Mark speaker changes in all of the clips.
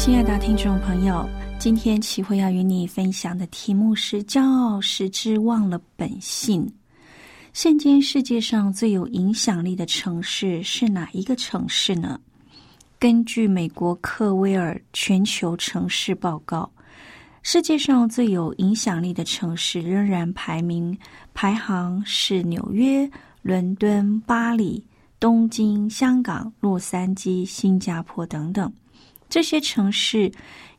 Speaker 1: 亲爱的听众朋友，今天齐慧要与你分享的题目是“骄傲使之忘了本性”。现今世界上最有影响力的城市是哪一个城市呢？根据美国克威尔全球城市报告，世界上最有影响力的城市仍然排名排行是纽约、伦敦、巴黎、东京、香港、洛杉矶、新加坡等等。这些城市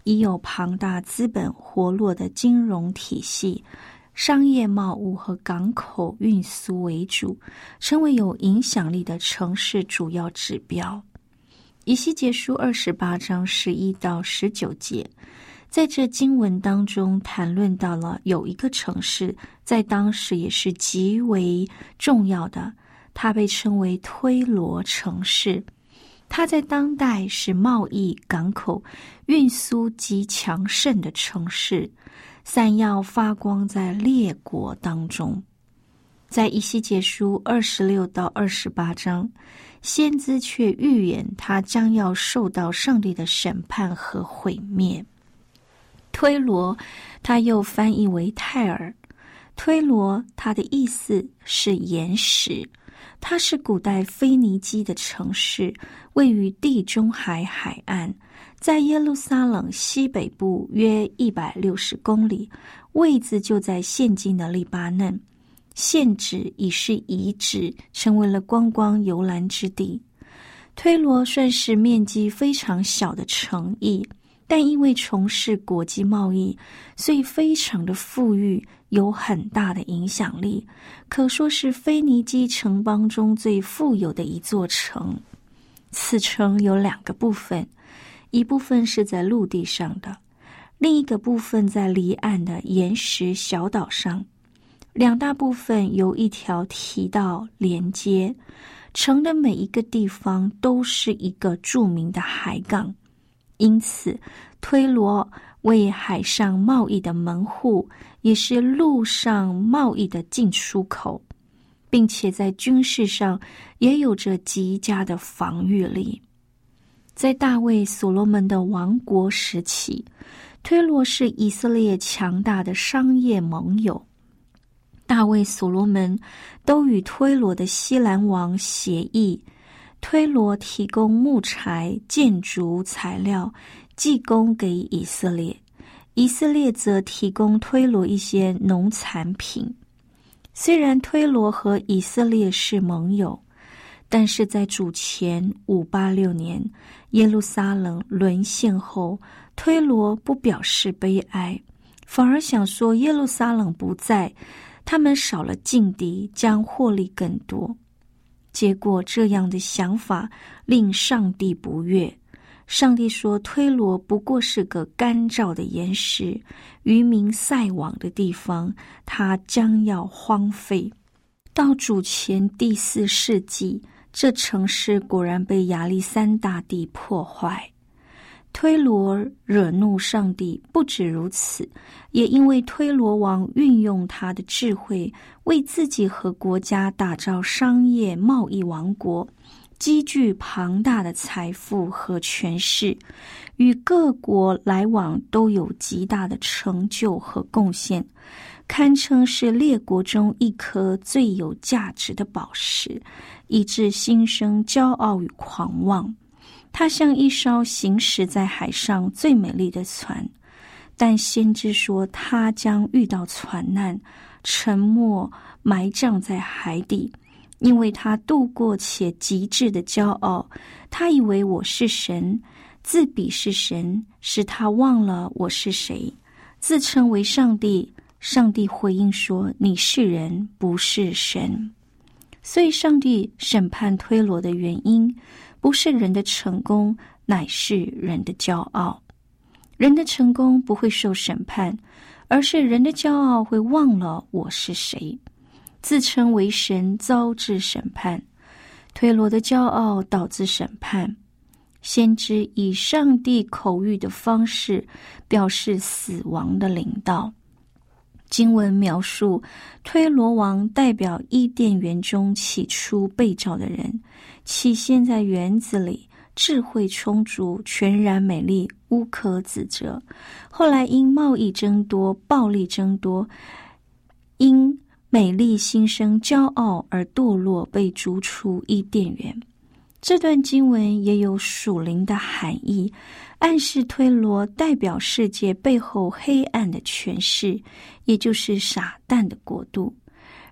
Speaker 1: 已有庞大资本活络的金融体系、商业贸易和港口运输为主，成为有影响力的城市主要指标。以西结书二十八章十一到十九节，在这经文当中谈论到了有一个城市，在当时也是极为重要的，它被称为推罗城市。它在当代是贸易、港口、运输极强盛的城市，闪耀发光在列国当中。在以西结书二十六到二十八章，先知却预言他将要受到上帝的审判和毁灭。推罗，他又翻译为泰尔。推罗，它的意思是岩石。它是古代腓尼基的城市，位于地中海海岸，在耶路撒冷西北部约一百六十公里，位置就在现今的黎巴嫩。现址已是遗址，成为了观光游览之地。推罗算是面积非常小的城邑。但因为从事国际贸易，所以非常的富裕，有很大的影响力，可说是腓尼基城邦中最富有的一座城。此城有两个部分，一部分是在陆地上的，另一个部分在离岸的岩石小岛上。两大部分由一条堤道连接，城的每一个地方都是一个著名的海港。因此，推罗为海上贸易的门户，也是陆上贸易的进出口，并且在军事上也有着极佳的防御力。在大卫所罗门的王国时期，推罗是以色列强大的商业盟友。大卫所罗门都与推罗的西兰王协议。推罗提供木材、建筑材料，寄供给以色列；以色列则提供推罗一些农产品。虽然推罗和以色列是盟友，但是在主前五八六年耶路撒冷沦陷后，推罗不表示悲哀，反而想说耶路撒冷不在，他们少了劲敌，将获利更多。结果，这样的想法令上帝不悦。上帝说：“推罗不过是个干燥的岩石，渔民晒网的地方，它将要荒废。”到主前第四世纪，这城市果然被亚历山大帝破坏。推罗惹怒上帝，不止如此，也因为推罗王运用他的智慧，为自己和国家打造商业贸易王国，积聚庞大的财富和权势，与各国来往都有极大的成就和贡献，堪称是列国中一颗最有价值的宝石，以致心生骄傲与狂妄。它像一艘行驶在海上最美丽的船，但先知说他将遇到船难，沉没埋葬在海底，因为他度过且极致的骄傲。他以为我是神，自比是神，使他忘了我是谁，自称为上帝。上帝回应说：“你是人，不是神。”所以，上帝审判推罗的原因，不是人的成功，乃是人的骄傲。人的成功不会受审判，而是人的骄傲会忘了我是谁，自称为神，遭致审判。推罗的骄傲导致审判。先知以上帝口谕的方式表示死亡的领导。经文描述推罗王代表伊甸园中起初被造的人，起先在园子里智慧充足，全然美丽，无可指责。后来因贸易增多，暴力增多，因美丽心生骄傲而堕落，被逐出伊甸园。这段经文也有属灵的含义。暗示推罗代表世界背后黑暗的权势，也就是撒旦的国度。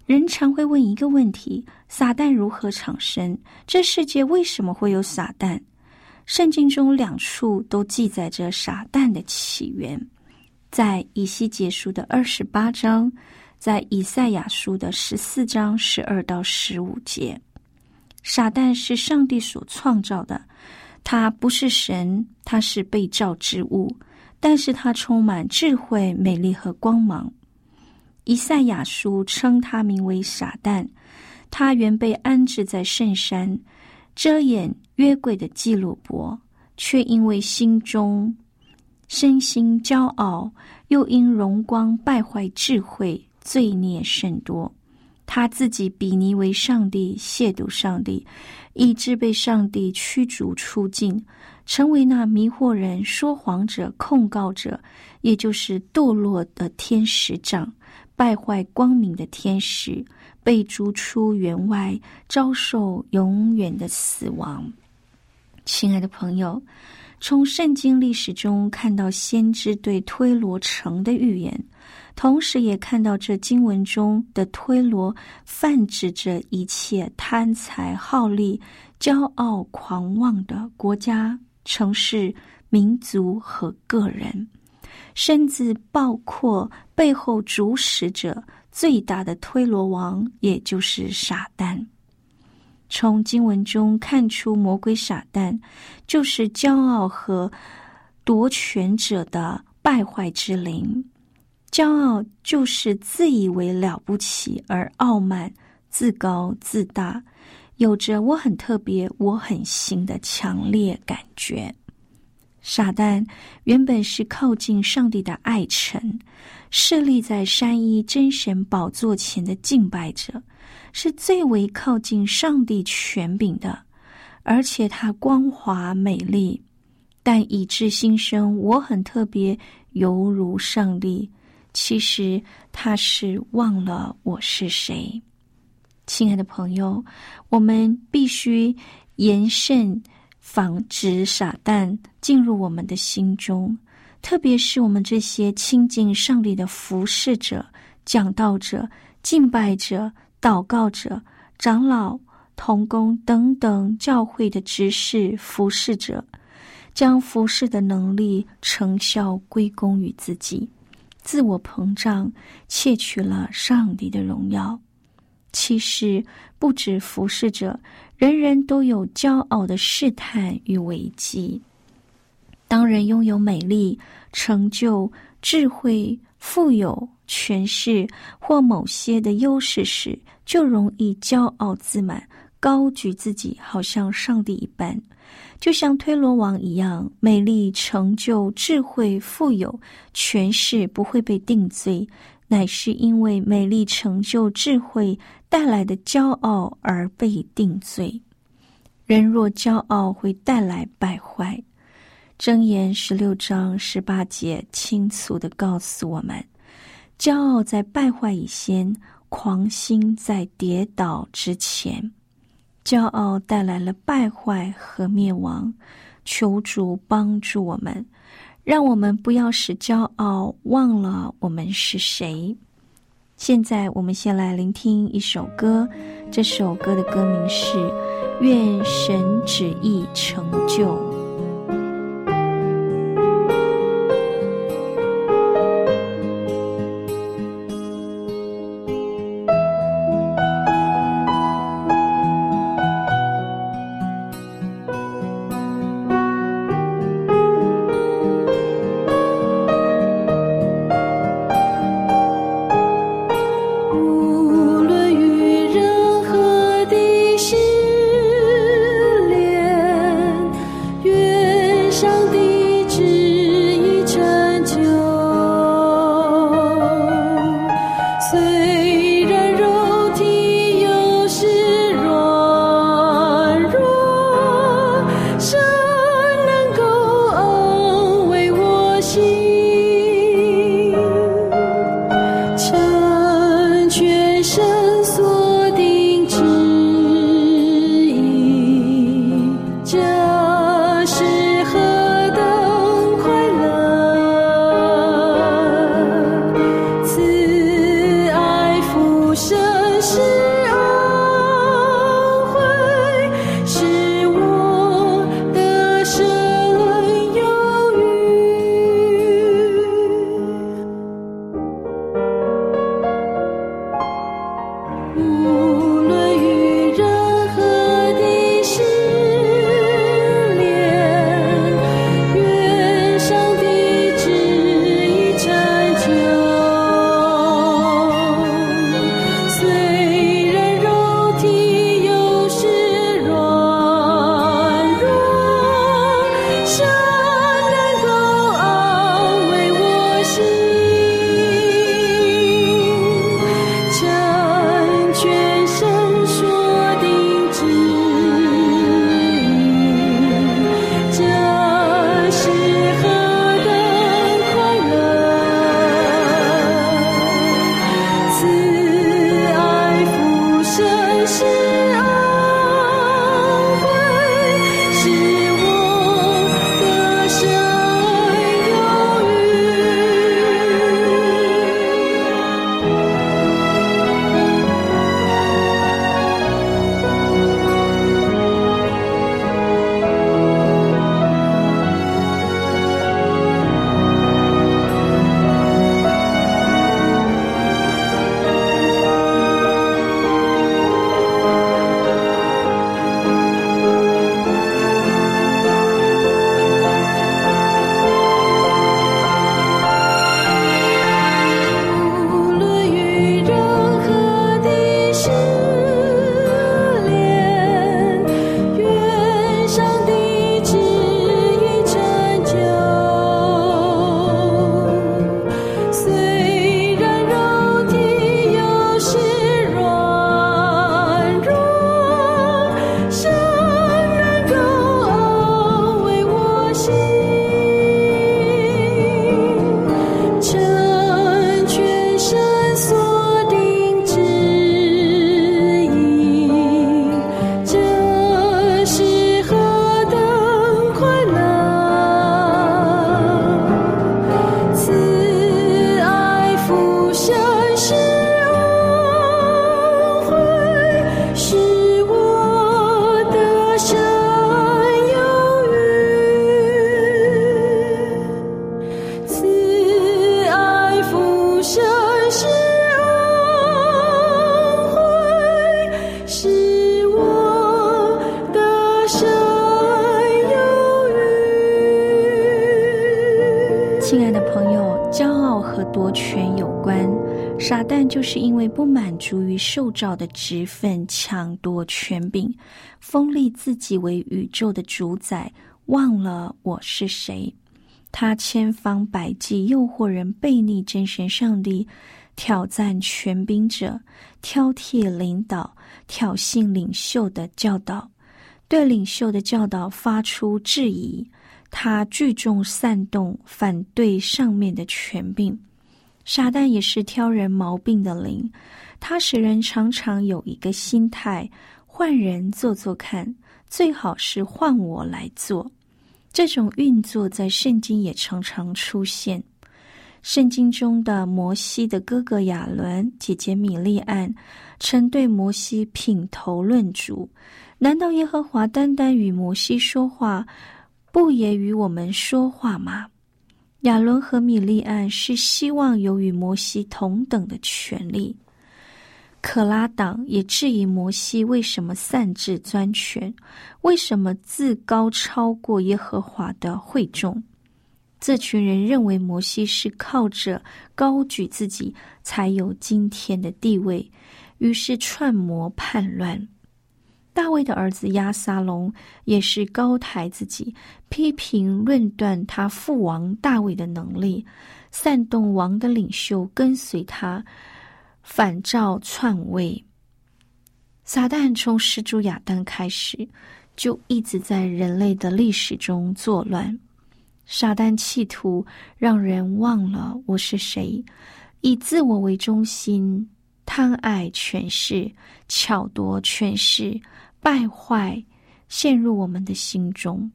Speaker 1: 人常会问一个问题：撒旦如何产生？这世界为什么会有撒旦？圣经中两处都记载着撒旦的起源，在以西结书的二十八章，在以赛亚书的十四章十二到十五节。撒旦是上帝所创造的。他不是神，他是被造之物，但是他充满智慧、美丽和光芒。以赛亚书称他名为撒旦，他原被安置在圣山，遮掩约柜的基鲁伯，却因为心中身心骄傲，又因荣光败坏智慧，罪孽甚多。他自己比拟为上帝，亵渎上帝，以致被上帝驱逐出境，成为那迷惑人、说谎者、控告者，也就是堕落的天使长，败坏光明的天使，被逐出园外，遭受永远的死亡。亲爱的朋友，从圣经历史中看到先知对推罗城的预言。同时也看到这经文中的推罗泛指着一切贪财好利、骄傲狂妄的国家、城市、民族和个人，甚至包括背后主使者最大的推罗王，也就是撒旦。从经文中看出，魔鬼撒旦就是骄傲和夺权者的败坏之灵。骄傲就是自以为了不起而傲慢、自高自大，有着我很特别、我很新的强烈感觉。撒旦原本是靠近上帝的爱臣，设立在山一真神宝座前的敬拜者，是最为靠近上帝权柄的，而且他光华美丽，但以致心生我很特别，犹如上帝。其实他是忘了我是谁，亲爱的朋友，我们必须严慎防止撒旦进入我们的心中，特别是我们这些亲近上帝的服侍者、讲道者、敬拜者、祷告者、长老、童工等等教会的执事、服侍者，将服侍的能力成效归功于自己。自我膨胀，窃取了上帝的荣耀。其实不止服侍者，人人都有骄傲的试探与危机。当人拥有美丽、成就、智慧、富有、权势或某些的优势时，就容易骄傲自满，高举自己，好像上帝一般。就像推罗王一样，美丽、成就、智慧、富有、权势不会被定罪，乃是因为美丽、成就、智慧带来的骄傲而被定罪。人若骄傲，会带来败坏。箴言十六章十八节清楚的告诉我们：
Speaker 2: 骄傲在败坏以先，狂心在跌倒之前。骄傲带来了败坏和灭亡。求主帮助我们，让我们不要使骄傲忘了我们是谁。现在，我们先来聆听一首歌。这首歌的歌名是《愿神旨意成就》。和夺权有关。撒旦就是因为不满足于受召的职分，抢夺权柄，封立自己为宇宙的主宰，忘了我是谁。他千方百计诱惑人背逆真神上帝，挑战权柄者，挑剔领导，挑衅领袖的教导，对领袖的教导发出质疑。他聚众煽动，反对上面的权柄。
Speaker 1: 撒旦也是挑人毛病的灵，他使人常常有一个心态：换人做做看，最好是换我来做。这种运作在圣经也常常出现。圣经中的摩西的哥哥亚伦、姐姐米利安，曾对摩西品头论足。难道耶和华单单与摩西说话，不也与我们说话吗？亚伦和米利安是希望有与摩西同等的权利。可拉党也质疑摩西为什么擅自专权，为什么自高超过耶和华的会众？这群人认为摩西是靠着高举自己才有今天的地位，于是串谋叛乱。大卫的儿子亚撒龙也是高抬自己，批评论断他父王大卫的能力，煽动王的领袖跟随他，反照篡位。撒旦从始祖亚当开始，就一直在人类的历史中作乱。撒旦企图让人忘了我是谁，以自我为中心，贪爱权势，巧夺权势，败坏陷入我们的心中。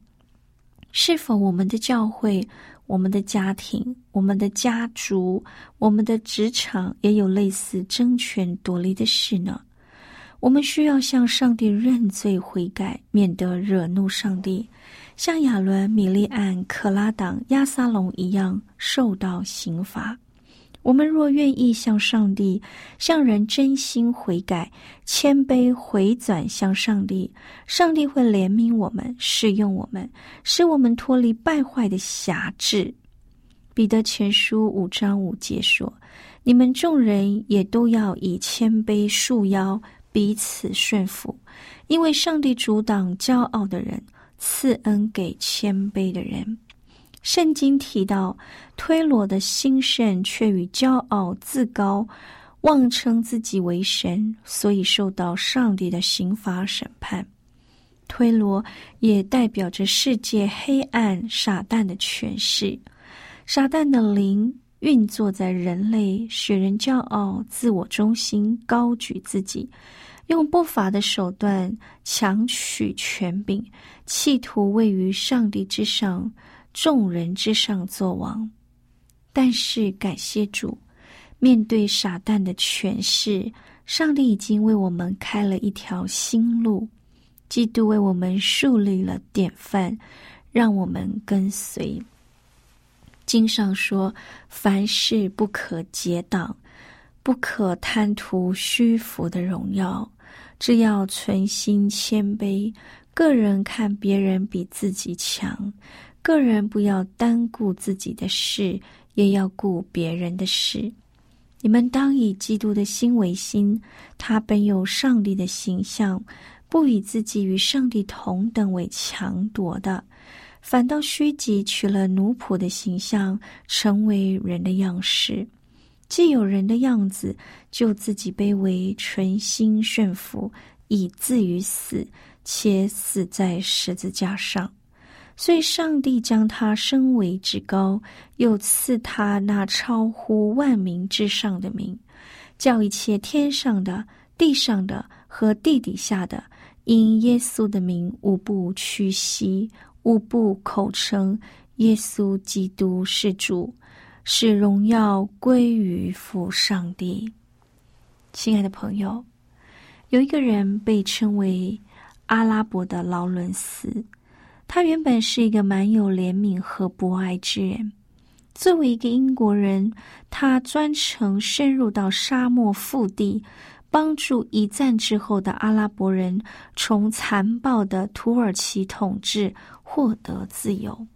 Speaker 1: 是否我们的教会、我们的家庭、我们的家族、我们的职场也有类似争权夺利的事呢？我们需要向上帝认罪悔改，免得惹怒上帝。像亚伦、米利安、可拉党、亚撒龙一样受到刑罚。我们若愿意向上帝、向人真心悔改、谦卑回转向上帝，上帝会怜悯我们，使用我们，使我们脱离败坏的辖制。彼得前书五章五节说：“你们众人也都要以谦卑束腰，彼此顺服，因为上帝阻挡骄傲的人。”赐恩给谦卑的人。圣经提到推罗的兴盛，却与骄傲自高、妄称自己为神，所以受到上帝的刑罚审判。推罗也代表着世界黑暗、撒旦的权势。撒旦的灵运作在人类，使人骄傲、自我中心、高举自己。用不法的手段强取权柄，企图位于上帝之上、众人之上作王。但是感谢主，面对撒旦的权势，上帝已经为我们开了一条新路。基督为我们树立了典范，让我们跟随。经上说：“凡事不可结党，不可贪图虚浮的荣耀。”只要存心谦卑，个人看别人比自己强，个人不要单顾自己的事，也要顾别人的事。你们当以基督的心为心，他本有上帝的形象，不以自己与上帝同等为强夺的，反倒虚己，取了奴仆的形象，成为人的样式。既有人的样子，就自己卑微，存心顺服，以至于死，且死在十字架上。所以，上帝将他升为至高，又赐他那超乎万民之上的名，叫一切天上的、地上的和地底下的，因耶稣的名，无不屈膝，无不口称耶稣基督是主。使荣耀归于父上帝。亲爱的朋友，有一个人被称为阿拉伯的劳伦斯，他原本是一个蛮有怜悯和博爱之人。作为一个英国人，他专程深入到沙漠腹地，帮助一战之后的阿拉伯人从残暴的土耳其统治获得自由。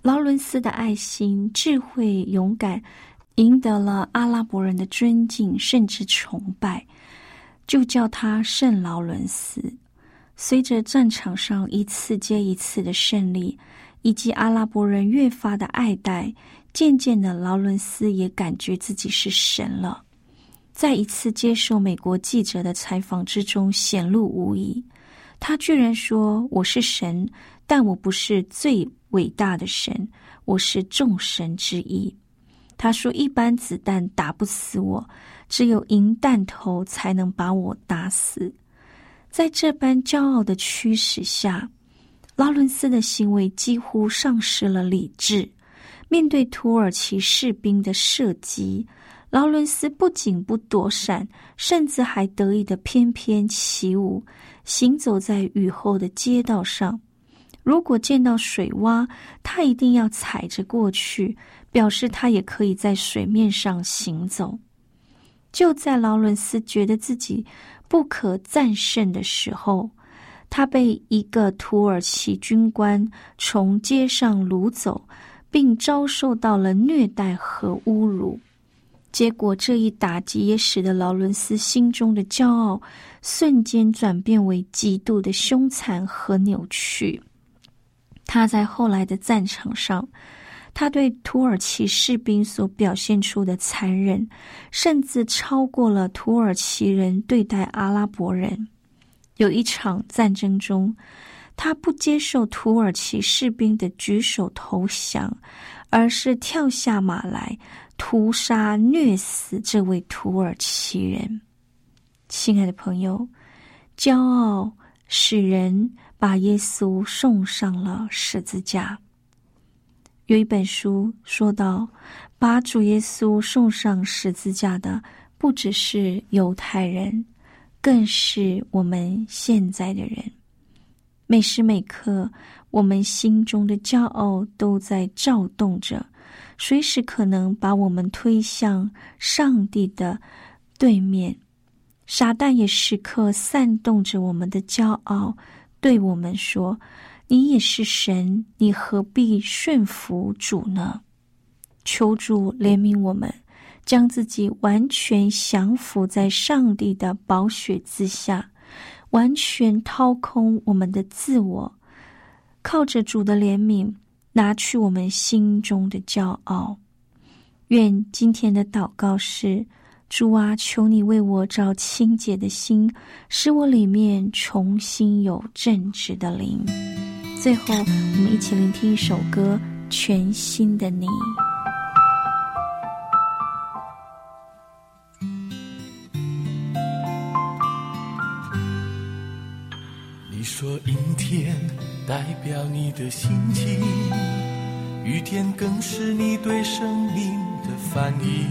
Speaker 1: 劳伦斯的爱心、智慧、勇敢，赢得了阿拉伯人的尊敬，甚至崇拜，就叫他圣劳伦斯。随着战场上一次接一次的胜利，以及阿拉伯人越发的爱戴，渐渐的，劳伦斯也感觉自己是神了。在一次接受美国记者的采访之中，显露无遗。他居然说：“我是神，但我不是最。”伟大的神，我是众神之一。他说：“一般子弹打不死我，只有银弹头才能把我打死。”在这般骄傲的驱使下，劳伦斯的行为几乎丧失了理智。面对土耳其士兵的射击，劳伦斯不仅不躲闪，甚至还得意的翩翩起舞，行走在雨后的街道上。如果见到水洼，他一定要踩着过去，表示他也可以在水面上行走。就在劳伦斯觉得自己不可战胜的时候，他被一个土耳其军官从街上掳走，并遭受到了虐待和侮辱。结果，这一打击也使得劳伦斯心中的骄傲瞬间转变为极度的凶残和扭曲。他在后来的战场上，他对土耳其士兵所表现出的残忍，甚至超过了土耳其人对待阿拉伯人。有一场战争中，他不接受土耳其士兵的举手投降，而是跳下马来屠杀虐死这位土耳其人。亲爱的朋友，骄傲使人。把耶稣送上了十字架。有一本书说到，把主耶稣送上十字架的不只是犹太人，更是我们现在的人。每时每刻，我们心中的骄傲都在躁动着，随时可能把我们推向上帝的对面。撒旦也时刻煽动着我们的骄傲。对我们说：“你也是神，你何必顺服主呢？”求主怜悯我们，将自己完全降服在上帝的宝血之下，完全掏空我们的自我，靠着主的怜悯，拿去我们心中的骄傲。愿今天的祷告是。主啊，求你为我照清洁的心，使我里面重新有正直的灵。最后，我们一起聆听一首歌《全新的你》。
Speaker 3: 你说阴天代表你的心情，雨天更是你对生命的反应。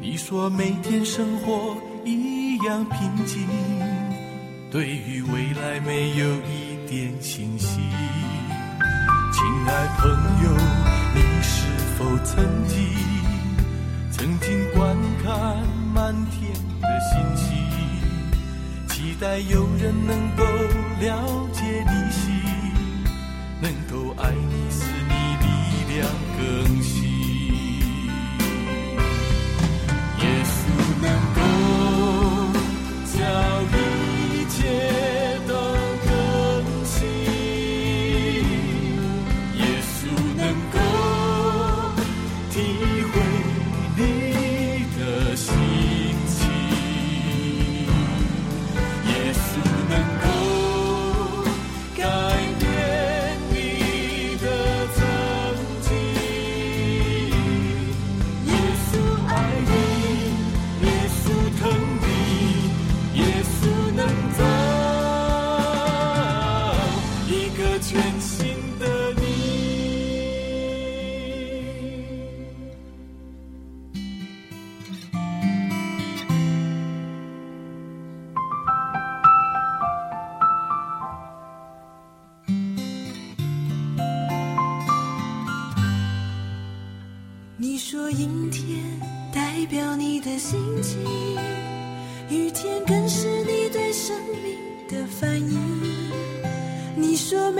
Speaker 3: 你说每天生活一样平静，对于未来没有一点清晰。亲爱朋友，你是否曾经曾经观看满天的星星，期待有人能够了解你心，能够爱你，使你力量更。新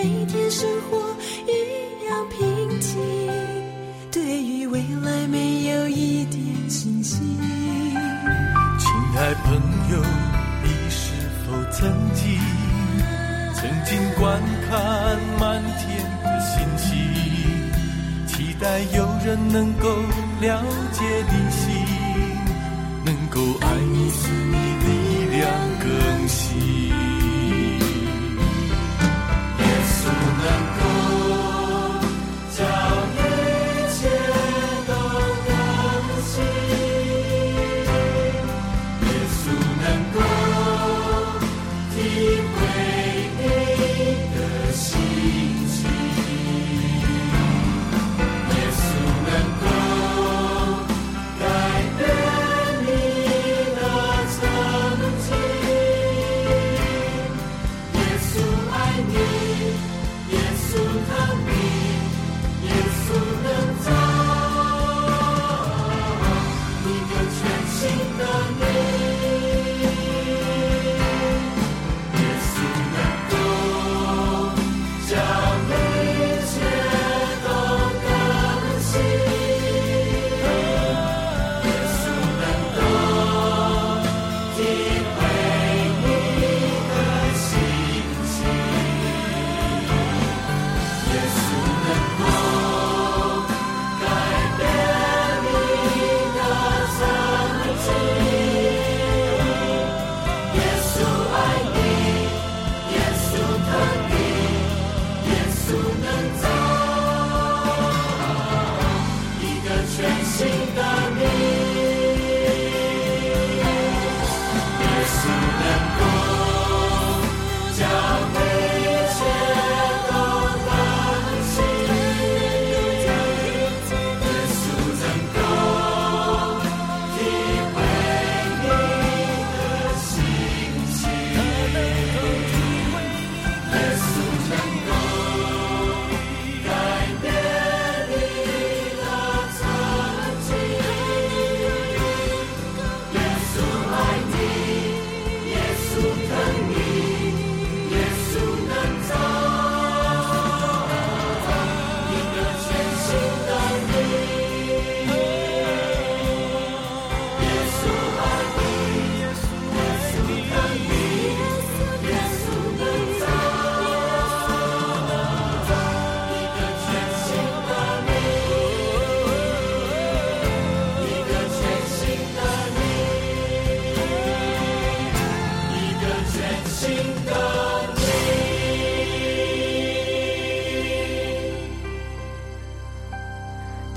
Speaker 3: 每
Speaker 2: 天生活一样平静，对于未来没有一点信心。
Speaker 3: 亲爱朋友，你是否曾经曾经观看满天的星星？期待有人能够了解你心，能够爱你使你力量更新。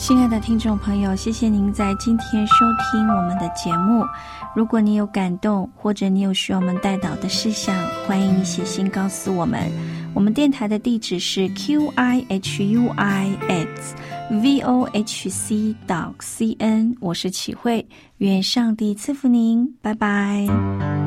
Speaker 1: 亲爱的听众朋友，谢谢您在今天收听我们的节目。如果你有感动，或者你有需要我们带导的事项，欢迎你写信告诉我们。我们电台的地址是 q i h u i x v o h c dot c n，我是启慧，愿上帝赐福您，拜拜。